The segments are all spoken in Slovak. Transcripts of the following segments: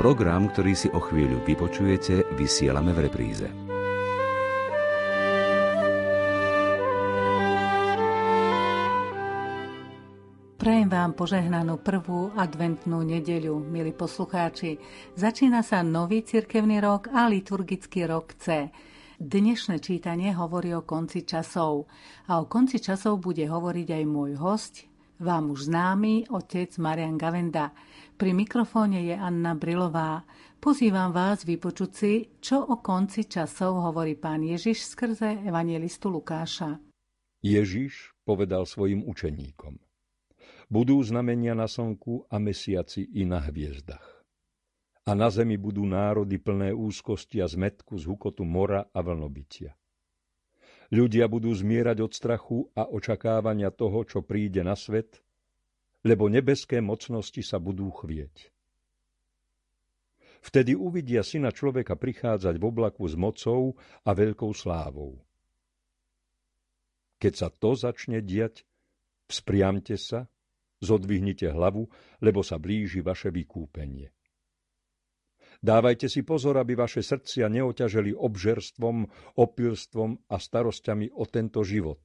Program, ktorý si o chvíľu vypočujete, vysielame v repríze. Prajem vám požehnanú prvú adventnú nedeľu, milí poslucháči. Začína sa nový cirkevný rok a liturgický rok C. Dnešné čítanie hovorí o konci časov. A o konci časov bude hovoriť aj môj host, vám už známy otec Marian Gavenda. Pri mikrofóne je Anna Brilová. Pozývam vás vypočuť si, čo o konci časov hovorí pán Ježiš skrze evangelistu Lukáša. Ježiš povedal svojim učeníkom – budú znamenia na slnku a mesiaci i na hviezdach. A na zemi budú národy plné úzkosti a zmetku z hukotu mora a vlnobytia. Ľudia budú zmierať od strachu a očakávania toho, čo príde na svet, lebo nebeské mocnosti sa budú chvieť. Vtedy uvidia syna človeka prichádzať v oblaku s mocou a veľkou slávou. Keď sa to začne diať, vzpriamte sa Zodvihnite hlavu, lebo sa blíži vaše vykúpenie. Dávajte si pozor, aby vaše srdcia neoťaželi obžerstvom, opilstvom a starosťami o tento život.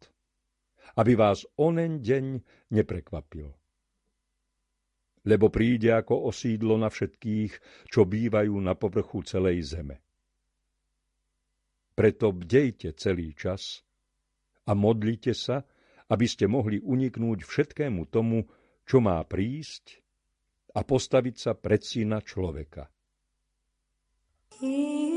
Aby vás onen deň neprekvapil. Lebo príde ako osídlo na všetkých, čo bývajú na povrchu celej zeme. Preto bdejte celý čas a modlite sa, aby ste mohli uniknúť všetkému tomu, čo má prísť a postaviť sa pred syna človeka. Yeah.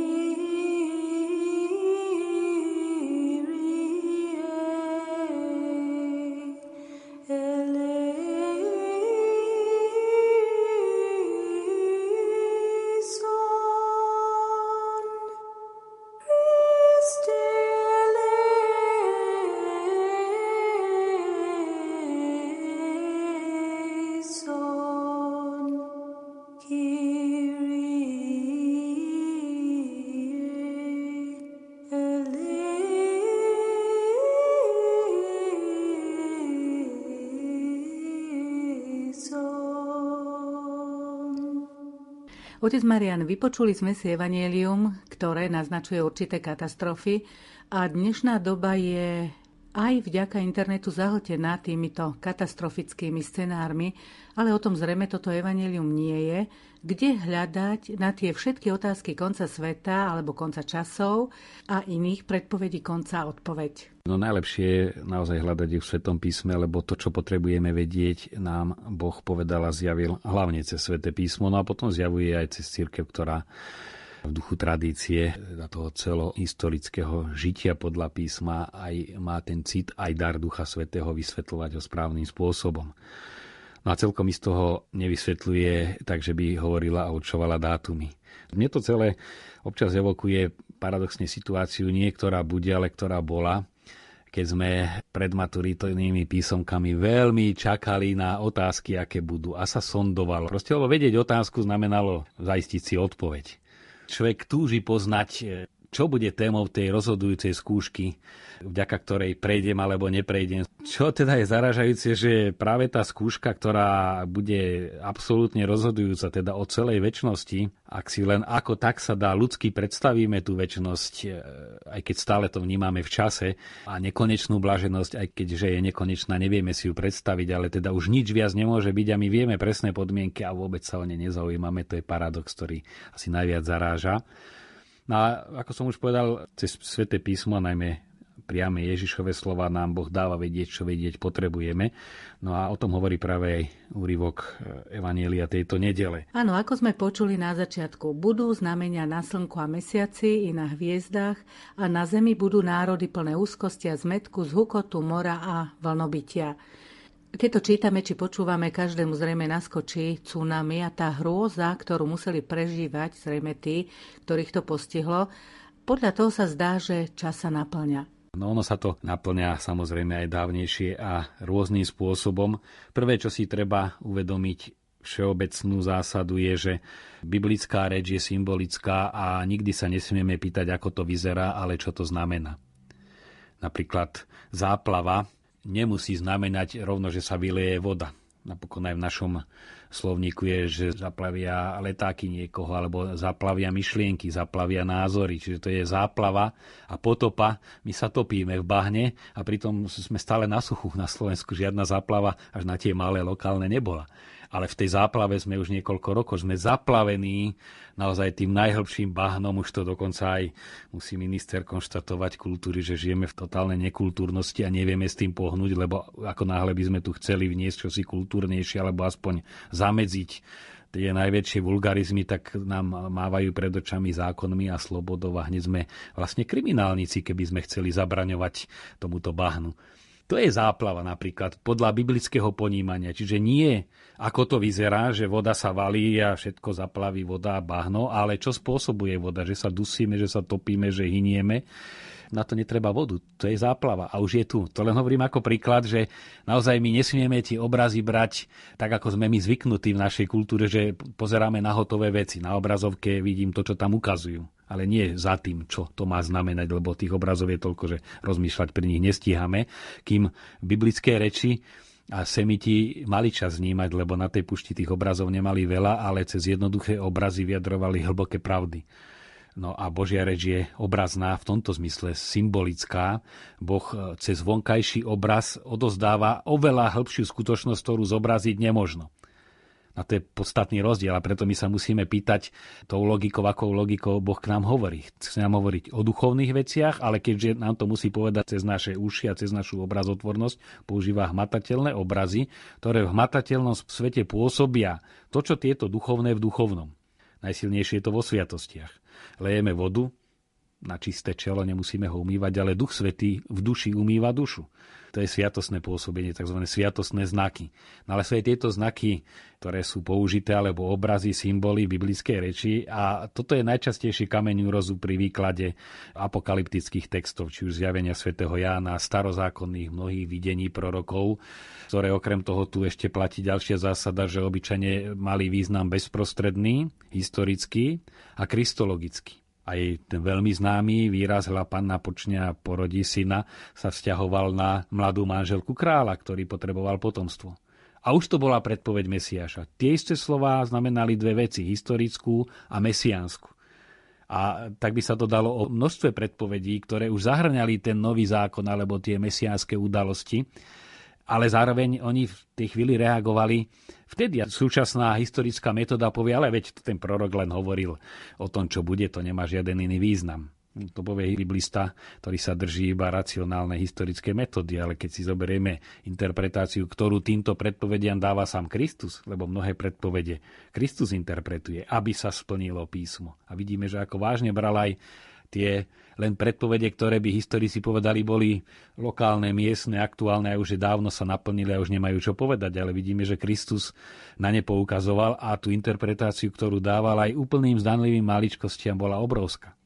Otec Marian, vypočuli sme si evanielium, ktoré naznačuje určité katastrofy a dnešná doba je aj vďaka internetu zahltená týmito katastrofickými scenármi, ale o tom zrejme toto evanelium nie je, kde hľadať na tie všetky otázky konca sveta alebo konca časov a iných predpovedí konca odpoveď. No najlepšie je naozaj hľadať ich v Svetom písme, lebo to, čo potrebujeme vedieť, nám Boh povedal a zjavil hlavne cez Sveté písmo, no a potom zjavuje aj cez církev, ktorá v duchu tradície na toho celohistorického žitia podľa písma aj má ten cit, aj dar Ducha Svetého vysvetľovať ho správnym spôsobom. No a celkom z toho nevysvetľuje tak, že by hovorila a určovala dátumy. Mne to celé občas evokuje paradoxne situáciu nie, ktorá bude, ale ktorá bola keď sme pred maturitnými písomkami veľmi čakali na otázky, aké budú. A sa sondovalo. Proste, lebo vedieť otázku znamenalo zaistiť si odpoveď človek túži poznať, e, čo bude témou tej rozhodujúcej skúšky, vďaka ktorej prejdem alebo neprejdem. Čo teda je zaražajúce, že práve tá skúška, ktorá bude absolútne rozhodujúca, teda o celej väčšnosti, ak si len ako tak sa dá ľudsky predstavíme tú väčšnosť, e, aj keď stále to vnímame v čase, a nekonečnú blaženosť, aj keďže je nekonečná, nevieme si ju predstaviť, ale teda už nič viac nemôže byť a my vieme presné podmienky a vôbec sa o ne nezaujímame. To je paradox, ktorý asi najviac zaráža. No a ako som už povedal, cez Sveté písmo, najmä priame Ježišové slova nám Boh dáva vedieť, čo vedieť potrebujeme. No a o tom hovorí práve aj úryvok eh, Evanielia tejto nedele. Áno, ako sme počuli na začiatku, budú znamenia na slnku a mesiaci i na hviezdách a na zemi budú národy plné úzkosti a zmetku z hukotu, mora a vlnobytia. Keď to čítame či počúvame, každému zrejme naskočí tsunami a tá hrôza, ktorú museli prežívať zrejme tí, ktorých to postihlo, podľa toho sa zdá, že čas sa naplňa. No ono sa to naplňa samozrejme aj dávnejšie a rôznym spôsobom. Prvé, čo si treba uvedomiť, všeobecnú zásadu je, že biblická reč je symbolická a nikdy sa nesmieme pýtať, ako to vyzerá, ale čo to znamená. Napríklad záplava nemusí znamenať rovno, že sa vyleje voda. napokon aj v našom slovníku je, že zaplavia letáky niekoho, alebo zaplavia myšlienky, zaplavia názory. Čiže to je záplava a potopa. My sa topíme v bahne a pritom sme stále na suchu na Slovensku. Žiadna záplava až na tie malé lokálne nebola ale v tej záplave sme už niekoľko rokov, sme zaplavení naozaj tým najhlbším bahnom, už to dokonca aj musí minister konštatovať kultúry, že žijeme v totálnej nekultúrnosti a nevieme s tým pohnúť, lebo ako náhle by sme tu chceli vniesť čosi kultúrnejšie alebo aspoň zamedziť tie najväčšie vulgarizmy, tak nám mávajú pred očami zákonmi a slobodou a hneď sme vlastne kriminálnici, keby sme chceli zabraňovať tomuto bahnu. To je záplava napríklad podľa biblického ponímania. Čiže nie ako to vyzerá, že voda sa valí a všetko zaplaví voda a bahno, ale čo spôsobuje voda, že sa dusíme, že sa topíme, že hynieme na to netreba vodu. To je záplava a už je tu. To len hovorím ako príklad, že naozaj my nesmieme tie obrazy brať tak, ako sme my zvyknutí v našej kultúre, že pozeráme na hotové veci. Na obrazovke vidím to, čo tam ukazujú ale nie za tým, čo to má znamenať, lebo tých obrazov je toľko, že rozmýšľať pri nich nestíhame, kým biblické reči a semiti mali čas vnímať, lebo na tej pušti tých obrazov nemali veľa, ale cez jednoduché obrazy vyjadrovali hlboké pravdy. No a Božia reč je obrazná, v tomto zmysle symbolická. Boh e, cez vonkajší obraz odozdáva oveľa hĺbšiu skutočnosť, ktorú zobraziť nemožno. A to je podstatný rozdiel a preto my sa musíme pýtať tou logikou, akou logikou Boh k nám hovorí. Chce nám hovoriť o duchovných veciach, ale keďže nám to musí povedať cez naše uši a cez našu obrazotvornosť, používa hmatateľné obrazy, ktoré v hmatateľnom svete pôsobia to, čo tieto duchovné v duchovnom. Najsilnejšie je to vo sviatostiach. Lejeme vodu, na čisté čelo, nemusíme ho umývať, ale Duch Svetý v duši umýva dušu. To je sviatosné pôsobenie, tzv. sviatosné znaky. No ale sú aj tieto znaky, ktoré sú použité, alebo obrazy, symboly biblickej reči a toto je najčastejší kameň úrozu pri výklade apokalyptických textov, či už zjavenia svätého Jána, starozákonných mnohých videní prorokov, ktoré okrem toho tu ešte platí ďalšia zásada, že obyčajne mali význam bezprostredný, historický a kristologický aj ten veľmi známy výraz hľa panna počňa porodí syna sa vzťahoval na mladú manželku kráľa, ktorý potreboval potomstvo. A už to bola predpoveď Mesiáša. Tie isté slová znamenali dve veci, historickú a mesiánsku. A tak by sa to dalo o množstve predpovedí, ktoré už zahrňali ten nový zákon alebo tie mesiánske udalosti ale zároveň oni v tej chvíli reagovali. Vtedy súčasná historická metóda povie, ale veď ten prorok len hovoril o tom, čo bude, to nemá žiaden iný význam. To povie biblista, ktorý sa drží iba racionálnej historické metódy, ale keď si zoberieme interpretáciu, ktorú týmto predpovediam dáva sám Kristus, lebo mnohé predpovede Kristus interpretuje, aby sa splnilo písmo. A vidíme, že ako vážne bral aj tie len predpovede, ktoré by historici povedali, boli lokálne, miestne, aktuálne a už je dávno sa naplnili a už nemajú čo povedať. Ale vidíme, že Kristus na ne poukazoval a tú interpretáciu, ktorú dával aj úplným zdanlivým maličkostiam, bola obrovská.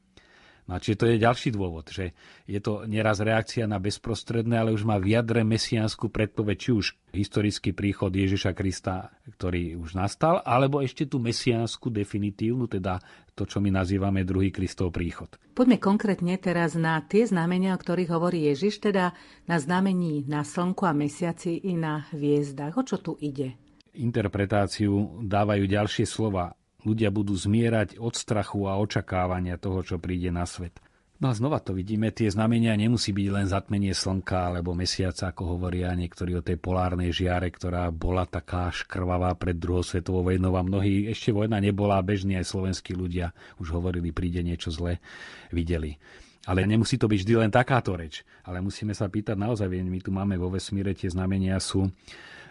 No a čiže to je ďalší dôvod, že je to nieraz reakcia na bezprostredné, ale už má v jadre mesiánsku predpoveď, či už historický príchod Ježiša Krista, ktorý už nastal, alebo ešte tú mesiánsku definitívnu, teda to, čo my nazývame druhý Kristov príchod. Poďme konkrétne teraz na tie znamenia, o ktorých hovorí Ježiš, teda na znamení na slnku a mesiaci i na hviezdach. O čo tu ide? Interpretáciu dávajú ďalšie slova ľudia budú zmierať od strachu a očakávania toho, čo príde na svet. No a znova to vidíme, tie znamenia nemusí byť len zatmenie slnka alebo mesiaca, ako hovoria niektorí o tej polárnej žiare, ktorá bola taká škrvavá pred druhou svetovou vojnou a mnohí, ešte vojna nebola, bežní aj slovenskí ľudia už hovorili, príde niečo zle, videli. Ale nemusí to byť vždy len takáto reč. Ale musíme sa pýtať naozaj, my tu máme vo vesmíre, tie znamenia sú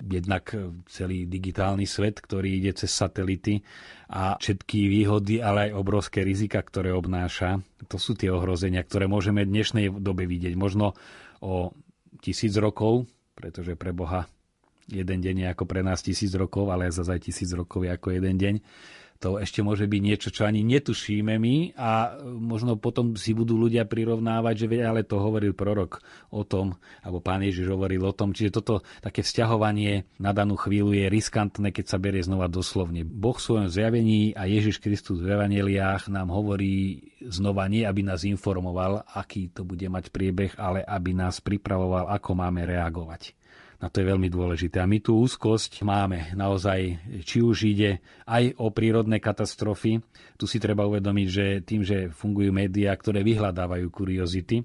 jednak celý digitálny svet, ktorý ide cez satelity a všetky výhody, ale aj obrovské rizika, ktoré obnáša. To sú tie ohrozenia, ktoré môžeme v dnešnej dobe vidieť. Možno o tisíc rokov, pretože pre Boha jeden deň je ako pre nás tisíc rokov, ale zase aj tisíc rokov je ako jeden deň to ešte môže byť niečo, čo ani netušíme my a možno potom si budú ľudia prirovnávať, že ale to hovoril prorok o tom, alebo pán Ježiš hovoril o tom. Čiže toto také vzťahovanie na danú chvíľu je riskantné, keď sa berie znova doslovne. Boh v svojom zjavení a Ježiš Kristus v evaneliách nám hovorí znova nie, aby nás informoval, aký to bude mať priebeh, ale aby nás pripravoval, ako máme reagovať A to je veľmi dôležité. A my tú úzkosť máme naozaj, či už ide aj o prírodné katastrofy. Tu si treba uvedomiť, že tým, že fungujú médiá, ktoré vyhľadávajú kuriozity,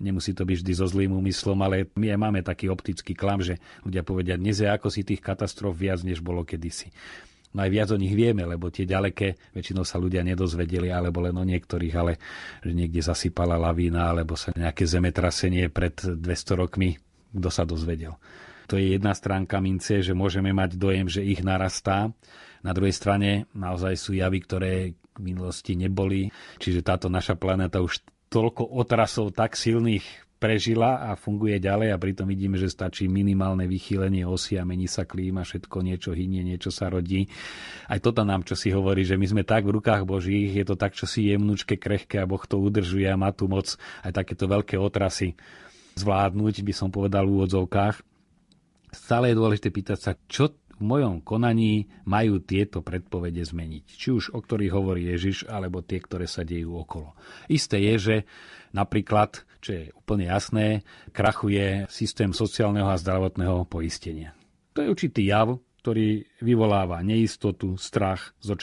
nemusí to byť vždy so zlým úmyslom, ale my aj máme taký optický klam, že ľudia povedia, dnes je ako si tých katastrof viac, než bolo kedysi. No aj viac o nich vieme, lebo tie ďaleké väčšinou sa ľudia nedozvedeli, alebo len o niektorých, ale že niekde zasypala lavína, alebo sa nejaké zemetrasenie pred 200 rokmi, kto sa dozvedel. To je jedna stránka mince, že môžeme mať dojem, že ich narastá. Na druhej strane naozaj sú javy, ktoré v minulosti neboli. Čiže táto naša planéta už toľko otrasov tak silných prežila a funguje ďalej a pritom vidíme, že stačí minimálne vychýlenie osy a mení sa klíma, všetko niečo hynie, niečo sa rodí. Aj toto nám čo si hovorí, že my sme tak v rukách Božích, je to tak, čo si jemnúčke, krehké a Boh to udržuje a má tu moc aj takéto veľké otrasy zvládnuť, by som povedal v úvodzovkách. Stále je dôležité pýtať sa, čo v mojom konaní majú tieto predpovede zmeniť. Či už o ktorých hovorí Ježiš, alebo tie, ktoré sa dejú okolo. Isté je, že napríklad čo je úplne jasné, krachuje systém sociálneho a zdravotného poistenia. To je určitý jav, ktorý vyvoláva neistotu, strach z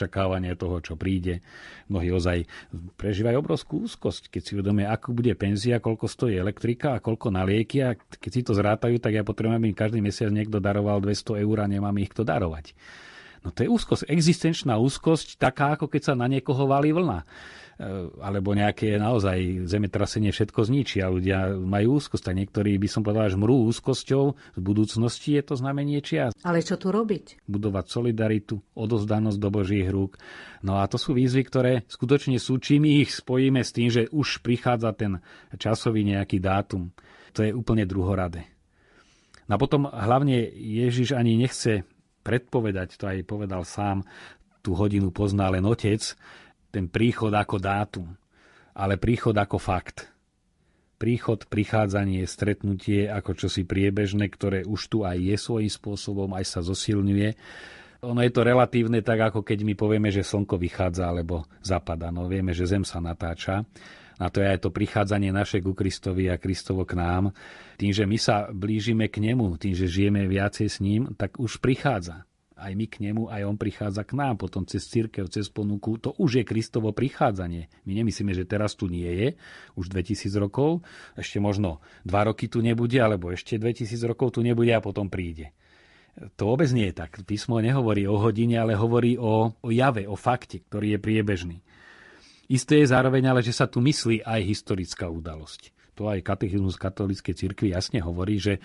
toho, čo príde. Mnohí ozaj prežívajú obrovskú úzkosť, keď si uvedomia, ako bude penzia, koľko stojí elektrika a koľko na lieky. A keď si to zrátajú, tak ja potrebujem, aby každý mesiac niekto daroval 200 eur a nemám ich kto darovať. No to je úzkosť, existenčná úzkosť, taká ako keď sa na niekoho valí vlna. E, alebo nejaké naozaj zemetrasenie všetko zničí a ľudia majú úzkosť. A niektorí by som povedal, že mrú úzkosťou z budúcnosti je to znamenie čias. Ale čo tu robiť? Budovať solidaritu, odozdanosť do Božích rúk. No a to sú výzvy, ktoré skutočne sú, čím ich spojíme s tým, že už prichádza ten časový nejaký dátum. To je úplne druhoradé. No a potom hlavne Ježiš ani nechce predpovedať, to aj povedal sám, tú hodinu pozná len otec, ten príchod ako dátum, ale príchod ako fakt. Príchod, prichádzanie, stretnutie ako čosi priebežné, ktoré už tu aj je svojím spôsobom, aj sa zosilňuje. Ono je to relatívne tak, ako keď my povieme, že slnko vychádza alebo zapada. No vieme, že zem sa natáča. A to je aj to prichádzanie naše ku Kristovi a Kristovo k nám. Tým, že my sa blížime k nemu, tým, že žijeme viacej s ním, tak už prichádza aj my k nemu, aj on prichádza k nám, potom cez církev, cez ponuku. To už je Kristovo prichádzanie. My nemyslíme, že teraz tu nie je, už 2000 rokov, ešte možno 2 roky tu nebude, alebo ešte 2000 rokov tu nebude a potom príde. To vôbec nie je tak. Písmo nehovorí o hodine, ale hovorí o, o jave, o fakte, ktorý je priebežný. Isté je zároveň ale, že sa tu myslí aj historická udalosť to aj katechizmus katolíckej cirkvi jasne hovorí, že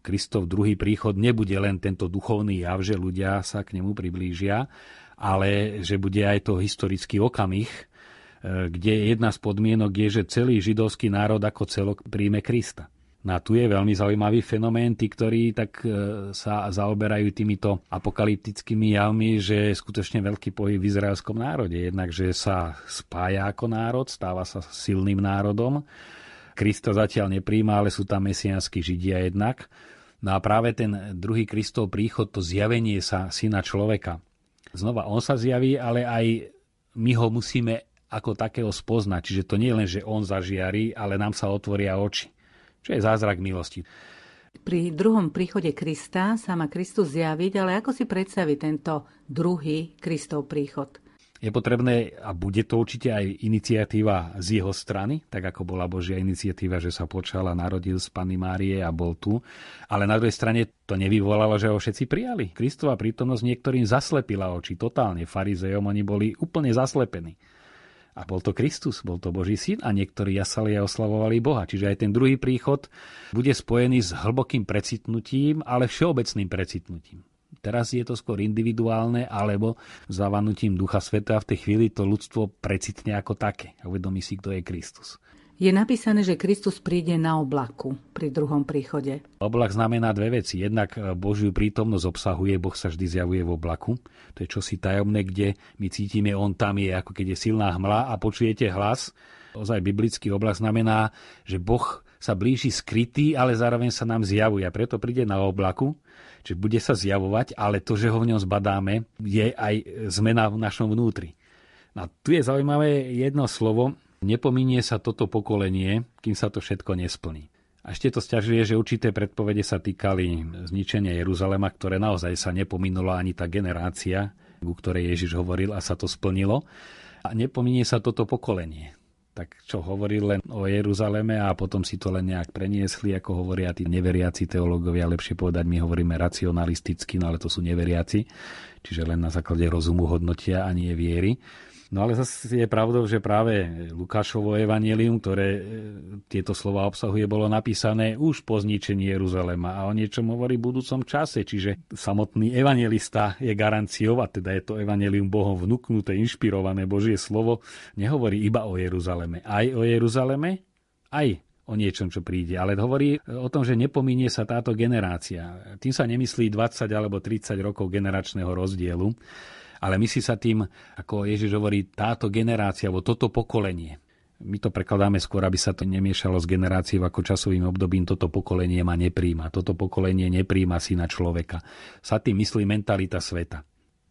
Kristov druhý príchod nebude len tento duchovný jav, že ľudia sa k nemu priblížia, ale že bude aj to historický okamih, e, kde jedna z podmienok je, že celý židovský národ ako celok príjme Krista. No a tu je veľmi zaujímavý fenomén, tí, ktorí tak e, sa zaoberajú týmito apokalyptickými javmi, že je skutočne veľký pohyb v izraelskom národe. Jednak, že sa spája ako národ, stáva sa silným národom, Krista zatiaľ nepríjma, ale sú tam mesianskí Židia jednak. No a práve ten druhý Kristov príchod, to zjavenie sa syna človeka. Znova on sa zjaví, ale aj my ho musíme ako takého spoznať. Čiže to nie je len, že on zažiarí, ale nám sa otvoria oči. Čo je zázrak milosti. Pri druhom príchode Krista sa má Kristus zjaviť, ale ako si predstaviť tento druhý Kristov príchod? Je potrebné, a bude to určite aj iniciatíva z jeho strany, tak ako bola Božia iniciatíva, že sa počal a narodil z Panny Márie a bol tu. Ale na druhej strane to nevyvolalo, že ho všetci prijali. Kristova prítomnosť niektorým zaslepila oči totálne. Farizejom oni boli úplne zaslepení. A bol to Kristus, bol to Boží syn a niektorí jasali a oslavovali Boha. Čiže aj ten druhý príchod bude spojený s hlbokým precitnutím, ale všeobecným precitnutím. Teraz je to skôr individuálne, alebo zavanutím Ducha Sveta v tej chvíli to ľudstvo precitne ako také a uvedomí si, kto je Kristus. Je napísané, že Kristus príde na oblaku pri druhom príchode. Oblak znamená dve veci. Jednak e, Božiu prítomnosť obsahuje, Boh sa vždy zjavuje v oblaku. To je čosi tajomné, kde my cítime, On tam je, ako keď je silná hmla a počujete hlas. Ozaj biblický oblak znamená, že Boh sa blíži skrytý, ale zároveň sa nám zjavuje. Preto príde na oblaku že bude sa zjavovať, ale to, že ho v ňom zbadáme, je aj zmena v našom vnútri. A tu je zaujímavé jedno slovo, nepominie sa toto pokolenie, kým sa to všetko nesplní. A ešte to stiažuje, že určité predpovede sa týkali zničenia Jeruzalema, ktoré naozaj sa nepominula ani tá generácia, ku ktorej Ježiš hovoril a sa to splnilo. A nepominie sa toto pokolenie. Tak čo hovoril len o Jeruzaleme a potom si to len nejak preniesli, ako hovoria tí neveriaci teológovia, lepšie povedať, my hovoríme racionalisticky, no ale to sú neveriaci, čiže len na základe rozumu hodnotia a nie viery. No ale zase je pravdou, že práve Lukášovo evanelium, ktoré e, tieto slova obsahuje, bolo napísané už po zničení Jeruzalema a o niečom hovorí v budúcom čase, čiže samotný evangelista je garanciou, a teda je to evanelium Bohom vnúknuté, inšpirované Božie slovo, nehovorí iba o Jeruzaleme. Aj o Jeruzaleme, aj o niečom, čo príde. Ale hovorí o tom, že nepominie sa táto generácia. Tým sa nemyslí 20 alebo 30 rokov generačného rozdielu, ale myslí sa tým, ako Ježiš hovorí, táto generácia, alebo toto pokolenie. My to prekladáme skôr, aby sa to nemiešalo s generáciou ako časovým obdobím. Toto pokolenie ma nepríjma. Toto pokolenie nepríjma syna človeka. Sa tým myslí mentalita sveta.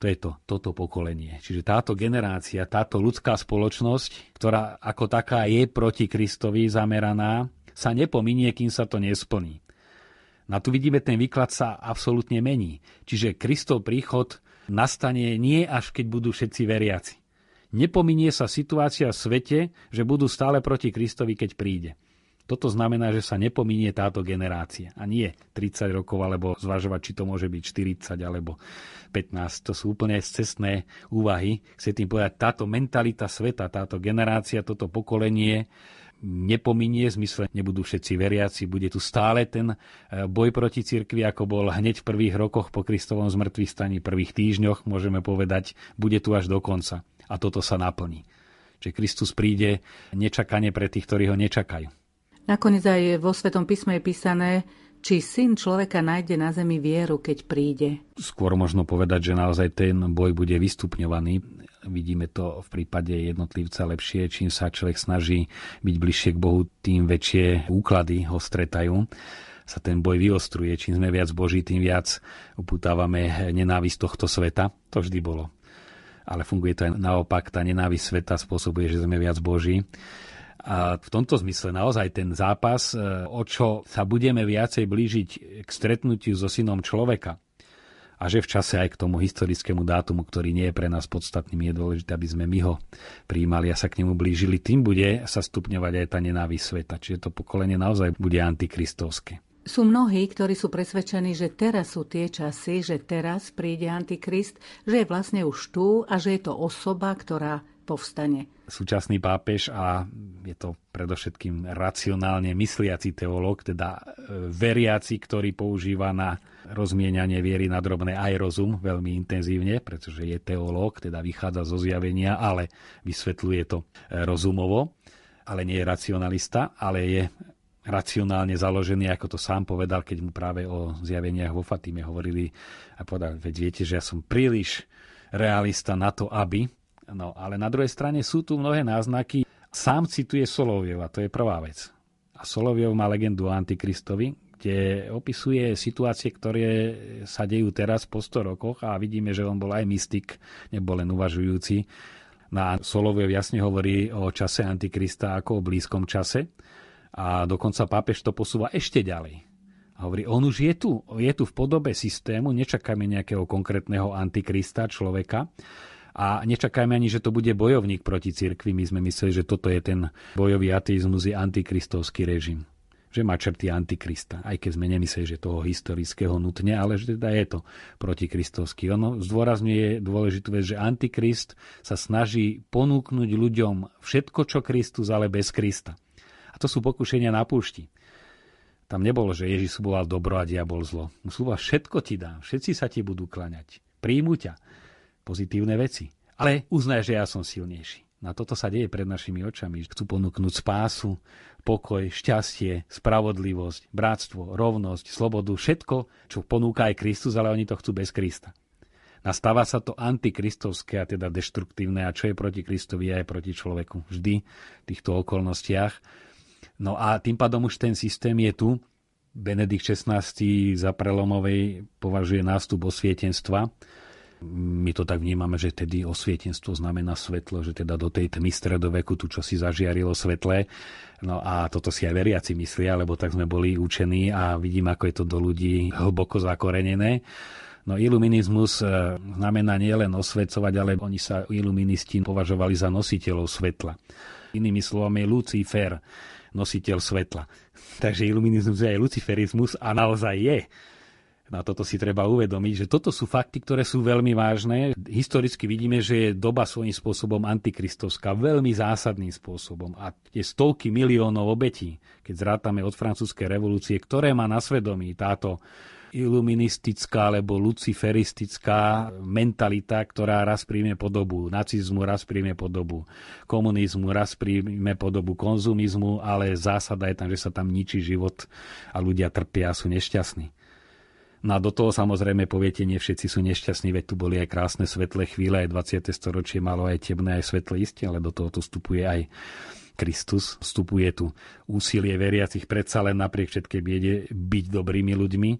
To je to, toto pokolenie. Čiže táto generácia, táto ľudská spoločnosť, ktorá ako taká je proti Kristovi zameraná, sa nepominie, kým sa to nesplní. Na tu vidíme, ten výklad sa absolútne mení. Čiže Kristov príchod nastane nie až keď budú všetci veriaci. Nepominie sa situácia v svete, že budú stále proti Kristovi, keď príde. Toto znamená, že sa nepominie táto generácia. A nie 30 rokov, alebo zvažovať, či to môže byť 40 alebo 15. To sú úplne cestné úvahy. Chcem tým povedať, táto mentalita sveta, táto generácia, toto pokolenie nepominie, v zmysle nebudú všetci veriaci, bude tu stále ten e, boj proti cirkvi, ako bol hneď v prvých rokoch po Kristovom zmrtvých staní, prvých týždňoch, môžeme povedať, bude tu až do konca. A toto sa naplní. Čiže Kristus príde nečakane pre tých, ktorí ho nečakajú. Nakoniec aj vo Svetom písme je písané, či syn človeka nájde na zemi vieru, keď príde. Skôr možno povedať, že naozaj ten boj bude vystupňovaný. Vidíme to v prípade jednotlivca lepšie. Čím sa človek snaží byť bližšie k Bohu, tým väčšie úklady ho stretajú sa ten boj vyostruje. Čím sme viac Boží, tým viac uputávame nenávisť tohto sveta. To vždy bolo. Ale funguje to aj naopak. Tá nenávisť sveta spôsobuje, že sme viac Boží. A v tomto zmysle naozaj ten zápas, e, o čo sa budeme viacej blížiť k stretnutiu so synom človeka, a že v čase aj k tomu historickému dátumu, ktorý nie je pre nás podstatným, je dôležité, aby sme my ho príjmali a sa k nemu blížili. Tým bude sa stupňovať aj tá nenávisť sveta. Čiže to pokolenie naozaj bude antikristovské. Sú mnohí, ktorí sú presvedčení, že teraz sú tie časy, že teraz príde Antikrist, že je vlastne už tu a že je to osoba, ktorá povstane. Súčasný pápež a je to predovšetkým racionálne mysliaci teológ, teda e, veriaci, ktorý používa na rozmienianie viery na drobné aj rozum veľmi intenzívne, pretože je teológ, teda vychádza zo zjavenia, ale vysvetľuje to e, rozumovo, ale nie je racionalista, ale je racionálne založený, ako to sám povedal, keď mu práve o zjaveniach vo Fatime hovorili a povedal, veď viete, že ja som príliš realista na to, aby No ale na druhej strane sú tu mnohé náznaky. Sám cituje Soloviev a to je prvá vec. A Soloviev má legendu o Antikristovi, kde opisuje situácie, ktoré sa dejú teraz po 100 rokoch a vidíme, že on bol aj mystik, nebol len uvažujúci. Na Soloviev jasne hovorí o čase Antikrista ako o blízkom čase a dokonca pápež to posúva ešte ďalej. A hovorí, on už je tu, je tu v podobe systému, nečakáme nejakého konkrétneho antikrista človeka, a nečakajme ani, že to bude bojovník proti cirkvi. My sme mysleli, že toto je ten bojový ateizmus, je antikristovský režim že má črty antikrista. Aj keď sme nemysleli, že toho historického nutne, ale že teda je to protikristovský. Ono zdôrazňuje dôležitú vec, že antikrist sa snaží ponúknuť ľuďom všetko, čo Kristus, ale bez Krista. A to sú pokušenia na púšti. Tam nebolo, že Ježiš bola dobro a diabol zlo. Slúba, všetko ti dám, všetci sa ti budú klaňať. Príjmu ťa pozitívne veci. Ale uznaj, že ja som silnejší. Na toto sa deje pred našimi očami. Chcú ponúknuť spásu, pokoj, šťastie, spravodlivosť, bratstvo, rovnosť, slobodu, všetko, čo ponúka aj Kristus, ale oni to chcú bez Krista. Nastáva sa to antikristovské a teda deštruktívne a čo je proti Kristovi aj proti človeku. Vždy v týchto okolnostiach. No a tým pádom už ten systém je tu. Benedikt XVI za prelomovej považuje nástup osvietenstva My to tak vnímame, že tedy osvietenstvo znamená svetlo, že teda do tej tmy stredoveku tu čo si zažiarilo svetlé. No a toto si aj veriaci myslia, lebo tak sme boli učení a vidím, ako je to do ľudí hlboko zakorenené. No iluminizmus e, znamená nielen osvecovať, ale oni sa iluministi považovali za nositeľov svetla. Inými slovami Lucifer, nositeľ svetla. Takže iluminizmus je aj luciferizmus a naozaj je. Na toto si treba uvedomiť, že toto sú fakty, ktoré sú veľmi vážne. Historicky vidíme, že je doba svojím spôsobom antikristovská, veľmi zásadným spôsobom. A tie stovky miliónov obetí, keď zrátame od francúzskej revolúcie, ktoré má na svedomí táto iluministická alebo luciferistická mentalita, ktorá raz príjme podobu nacizmu, raz príjme podobu komunizmu, raz príjme podobu konzumizmu, ale zásada je tam, že sa tam ničí život a ľudia trpia a sú nešťastní. No a do toho samozrejme poviete, nie všetci sú nešťastní, veď tu boli aj krásne svetlé chvíle, aj 20. storočie malo aj temné, aj svetlé isté, ale do toho tu vstupuje aj Kristus, vstupuje tu úsilie veriacich predsa len napriek všetkej biede byť dobrými ľuďmi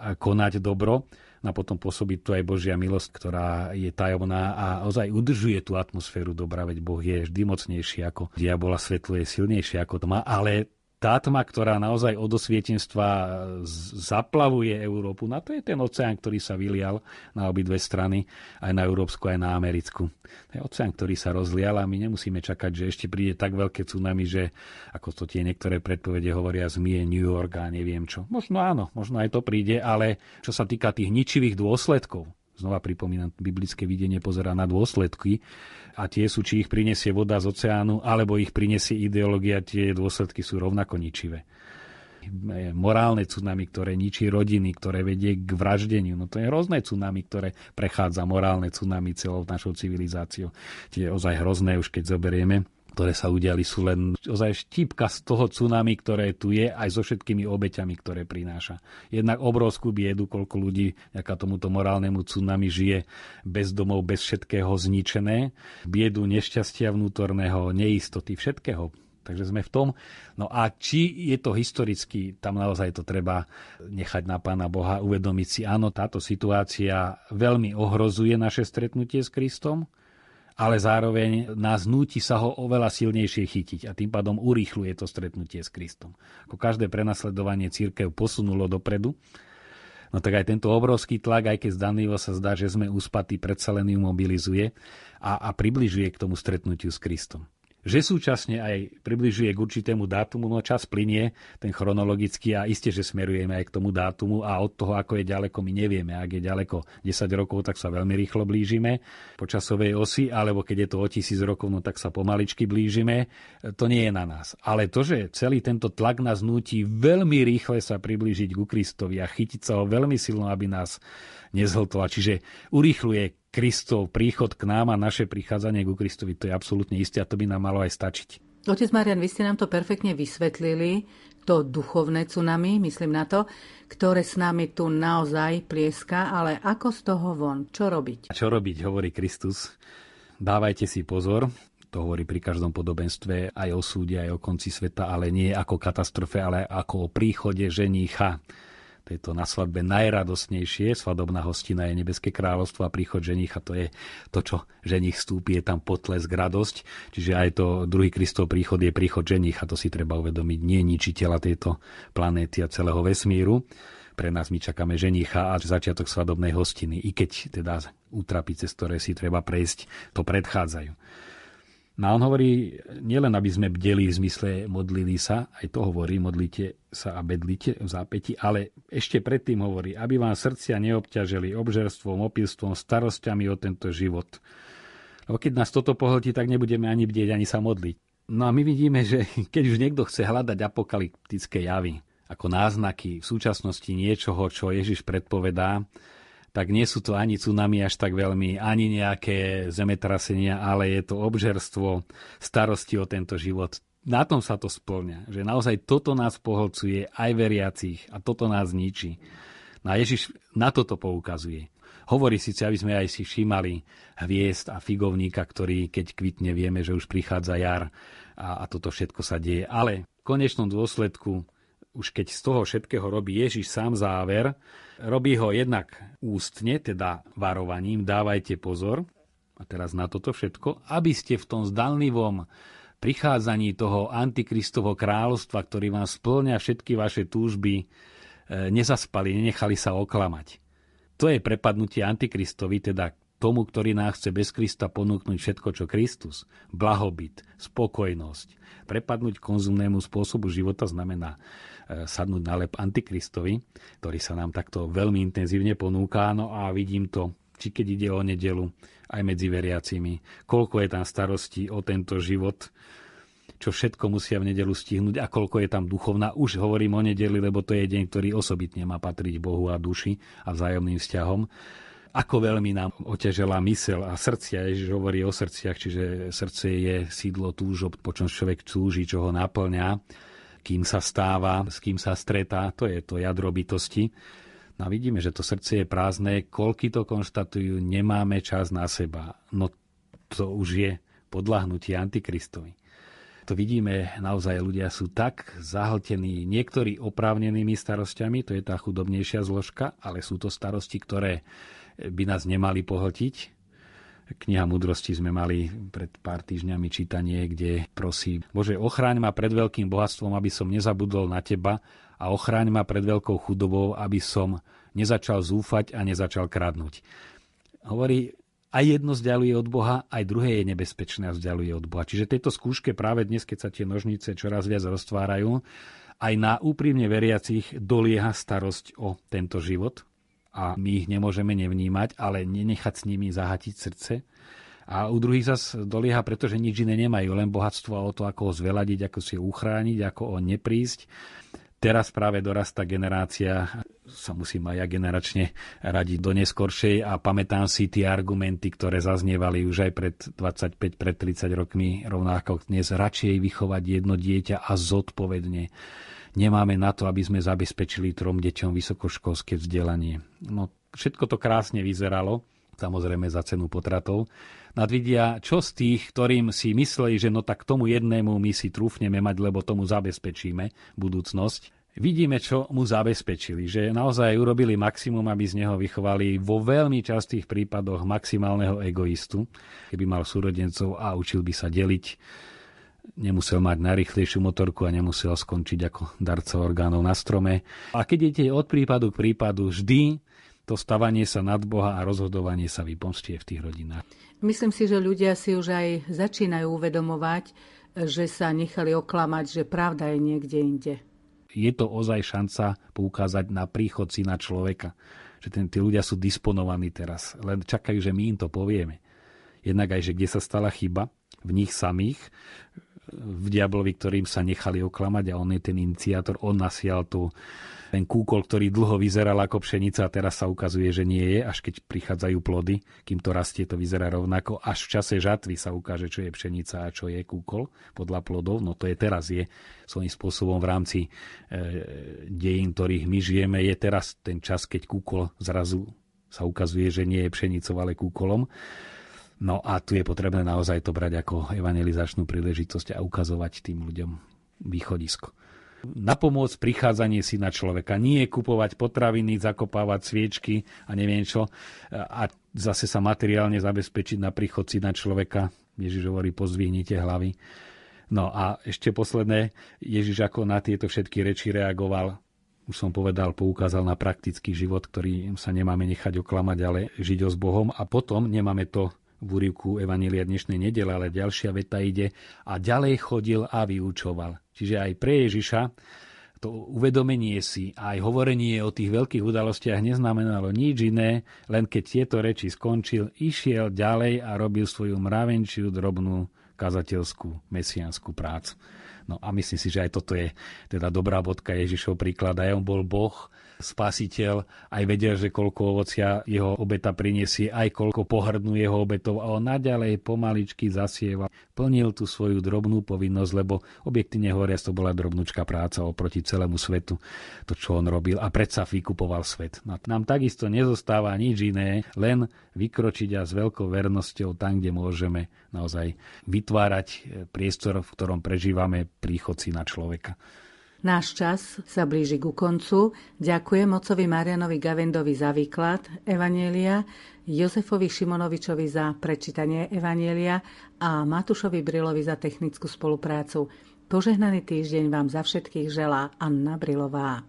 a konať dobro a potom pôsobí tu aj Božia milosť, ktorá je tajomná a ozaj udržuje tú atmosféru dobra, veď Boh je vždy mocnejší ako diabola, svetlo je silnejšie ako tma, ale tá tma, ktorá naozaj od osvietenstva zaplavuje Európu, na to je ten oceán, ktorý sa vylial na obidve strany, aj na európsku, aj na americku. To je oceán, ktorý sa rozlial a my nemusíme čakať, že ešte príde tak veľké tsunami, že ako to tie niektoré predpovede hovoria, zmie New York a neviem čo. Možno áno, možno aj to príde, ale čo sa týka tých ničivých dôsledkov, znova pripomínam, biblické videnie pozera na dôsledky a tie sú, či ich prinesie voda z oceánu, alebo ich prinesie ideológia, tie dôsledky sú rovnako ničivé. Morálne tsunami, ktoré ničí rodiny, ktoré vedie k vraždeniu. No to je hrozné tsunami, ktoré prechádza morálne tsunami celou našou civilizáciou. Tie je ozaj hrozné, už keď zoberieme ktoré sa udiali, sú len ozaj štípka z toho tsunami, ktoré tu je, aj so všetkými obeťami, ktoré prináša. Jednak obrovskú biedu, koľko ľudí nejaká tomuto morálnemu tsunami žije bez domov, bez všetkého zničené. Biedu nešťastia vnútorného, neistoty, všetkého. Takže sme v tom. No a či je to historicky, tam naozaj to treba nechať na Pána Boha, uvedomiť si, áno, táto situácia veľmi ohrozuje naše stretnutie s Kristom, ale zároveň nás núti sa ho oveľa silnejšie chytiť a tým pádom urýchluje to stretnutie s Kristom. Ako každé prenasledovanie církev posunulo dopredu, No tak aj tento obrovský tlak, aj keď zdanlivo sa zdá, že sme uspatí, predsa len ju mobilizuje a, a približuje k tomu stretnutiu s Kristom že súčasne aj približuje k určitému dátumu, no čas plinie, ten chronologický a iste, že smerujeme aj k tomu dátumu a od toho, ako je ďaleko, my nevieme. Ak je ďaleko 10 rokov, tak sa veľmi rýchlo blížime po časovej osi, alebo keď je to o tisíc rokov, no tak sa pomaličky blížime. To nie je na nás. Ale to, že celý tento tlak nás núti veľmi rýchle sa priblížiť ku Kristovi a chytiť sa ho veľmi silno, aby nás nezhltla. Čiže urýchluje Kristov príchod k nám a naše prichádzanie ku Kristovi, to je absolútne isté a to by nám malo aj stačiť. Otec Marian, vy ste nám to perfektne vysvetlili, to duchovné tsunami, myslím na to, ktoré s nami tu naozaj plieska, ale ako z toho von? Čo robiť? A čo robiť, hovorí Kristus. Dávajte si pozor, to hovorí pri každom podobenstve aj o súde, aj o konci sveta, ale nie ako katastrofe, ale ako o príchode ženícha je to na svadbe najradosnejšie. Svadobná hostina je nebeské kráľovstvo a príchod ženicha to je to, čo ženich vstúpi, je tam potlesk, radosť. Čiže aj to druhý Kristov príchod je príchod ženicha, to si treba uvedomiť. Nie ničiteľa tejto planéty a celého vesmíru. Pre nás my čakáme ženicha a začiatok svadobnej hostiny, i keď teda útrapy, cez ktoré si treba prejsť, to predchádzajú. No on hovorí, nielen aby sme bdeli v zmysle modlili sa, aj to hovorí, modlite sa a bedlite v zápäti, ale ešte predtým hovorí, aby vám srdcia neobťažili obžerstvom, opilstvom, starosťami o tento život. Lebo keď nás toto pohltí, tak nebudeme ani bdieť, ani sa modliť. No a my vidíme, že keď už niekto chce hľadať apokalyptické javy, ako náznaky v súčasnosti niečoho, čo Ježiš predpovedá, tak nie sú to ani tsunami až tak veľmi, ani nejaké zemetrasenia, ale je to obžerstvo, starosti o tento život. Na tom sa to splňa, že naozaj toto nás poholcuje aj veriacich a toto nás ničí. No Ježiš na toto poukazuje. Hovorí síce, aby sme aj si všímali hviezd a figovníka, ktorý keď kvitne, vieme, že už prichádza jar a, a toto všetko sa deje. Ale v konečnom dôsledku už keď z toho všetkého robí Ježiš sám záver, robí ho jednak ústne, teda varovaním, dávajte pozor, a teraz na toto všetko, aby ste v tom zdanlivom prichádzaní toho antikristovo kráľovstva, ktorý vám splňa všetky vaše túžby, e, nezaspali, nenechali sa oklamať. To je prepadnutie antikristovi, teda tomu, ktorý nám chce bez Krista ponúknuť všetko, čo Kristus. Blahobyt, spokojnosť. Prepadnúť konzumnému spôsobu života znamená sadnúť na lep antikristovi, ktorý sa nám takto veľmi intenzívne ponúká. No a vidím to, či keď ide o nedelu, aj medzi veriacimi. Koľko je tam starostí o tento život, čo všetko musia v nedelu stihnúť a koľko je tam duchovná. Už hovorím o nedeli, lebo to je deň, ktorý osobitne má patriť Bohu a duši a vzájomným vzťahom. Ako veľmi nám oťažela mysel a srdcia, Ježiš hovorí o srdciach, čiže srdce je sídlo túžob, po čom človek túži, čo ho naplňa, kým sa stáva, s kým sa stretá, to je to jadro bytosti. No a vidíme, že to srdce je prázdne, koľky to konštatujú, nemáme čas na seba. No to už je podľahnutie Antikristovi to vidíme, naozaj ľudia sú tak zahltení niektorí oprávnenými starostiami, to je tá chudobnejšia zložka, ale sú to starosti, ktoré by nás nemali pohltiť. Kniha múdrosti sme mali pred pár týždňami čítanie, kde prosí, Bože, ochráň ma pred veľkým bohatstvom, aby som nezabudol na Teba a ochráň ma pred veľkou chudobou, aby som nezačal zúfať a nezačal kradnúť. Hovorí, aj jedno vzdialuje od Boha, aj druhé je nebezpečné a vzdialuje od Boha. Čiže tejto skúške práve dnes, keď sa tie nožnice čoraz viac roztvárajú, aj na úprimne veriacich dolieha starosť o tento život a my ich nemôžeme nevnímať, ale nenechať s nimi zahatiť srdce. A u druhých zas dolieha, pretože nič iné nemajú, len bohatstvo a o to, ako ho zveladiť, ako si ho uchrániť, ako o neprísť. Teraz práve dorastá generácia, sa musím aj ja generačne radiť do neskoršej a pamätám si tie argumenty, ktoré zaznievali už aj pred 25, pred 30 rokmi, rovnako dnes radšej vychovať jedno dieťa a zodpovedne. Nemáme na to, aby sme zabezpečili trom deťom vysokoškolské vzdelanie. No, všetko to krásne vyzeralo, samozrejme za cenu potratov. Nadvidia, čo z tých, ktorým si mysleli, že no tak tomu jednému my si trúfneme mať, lebo tomu zabezpečíme budúcnosť. Vidíme, čo mu zabezpečili, že naozaj urobili maximum, aby z neho vychovali vo veľmi častých prípadoch maximálneho egoistu, keby mal súrodencov a učil by sa deliť, nemusel mať najrychlejšiu motorku a nemusel skončiť ako darca orgánov na strome. A keď idete od prípadu k prípadu, vždy to stavanie sa nad Boha a rozhodovanie sa vypomstie v tých rodinách. Myslím si, že ľudia si už aj začínajú uvedomovať, že sa nechali oklamať, že pravda je niekde inde. Je to ozaj šanca poukázať na príchod syna človeka. Že ten, tí ľudia sú disponovaní teraz, len čakajú, že my im to povieme. Jednak aj, že kde sa stala chyba, v nich samých, v diablovi, ktorým sa nechali oklamať a on je ten iniciátor, on nasial tú ten kúkol, ktorý dlho vyzeral ako pšenica a teraz sa ukazuje, že nie je, až keď prichádzajú plody, kým to rastie, to vyzerá rovnako. Až v čase žatvy sa ukáže, čo je pšenica a čo je kúkol podľa plodov. No to je teraz, je svojím spôsobom v rámci e, dejín, ktorých my žijeme, je teraz ten čas, keď kúkol zrazu sa ukazuje, že nie je pšenicou, ale kúkolom. No a tu je potrebné naozaj to brať ako evangelizačnú príležitosť a ukazovať tým ľuďom východisko na pomoc prichádzanie si na človeka. Nie kupovať potraviny, zakopávať sviečky a neviem čo a zase sa materiálne zabezpečiť na príchod si na človeka. Ježiš hovorí, pozdvihnite hlavy. No a ešte posledné, Ježiš ako na tieto všetky reči reagoval, už som povedal, poukázal na praktický život, ktorý sa nemáme nechať oklamať, ale žiť ho s Bohom a potom nemáme to v úrivku Evanília dnešnej nedele, ale ďalšia veta ide a ďalej chodil a vyučoval. Čiže aj pre Ježiša to uvedomenie si aj hovorenie o tých veľkých udalostiach neznamenalo nič iné, len keď tieto reči skončil, išiel ďalej a robil svoju mravenčiu drobnú kazateľskú mesianskú prácu. No a myslím si, že aj toto je teda dobrá bodka Ježišov príklad. Aj on bol Boh, spasiteľ aj vedel, že koľko ovocia jeho obeta prinesie, aj koľko pohrdnú jeho obetov a on naďalej pomaličky zasieva. Plnil tú svoju drobnú povinnosť, lebo objektívne hovoriac to bola drobnúčka práca oproti celému svetu, to čo on robil a predsa vykupoval svet. No, nám takisto nezostáva nič iné, len vykročiť a s veľkou vernosťou tam, kde môžeme naozaj vytvárať priestor, v ktorom prežívame príchod na človeka. Náš čas sa blíži ku koncu. Ďakujem ocovi Marianovi Gavendovi za výklad Evanielia, Jozefovi Šimonovičovi za prečítanie Evanielia a Matušovi Brilovi za technickú spoluprácu. Požehnaný týždeň vám za všetkých želá Anna Brilová.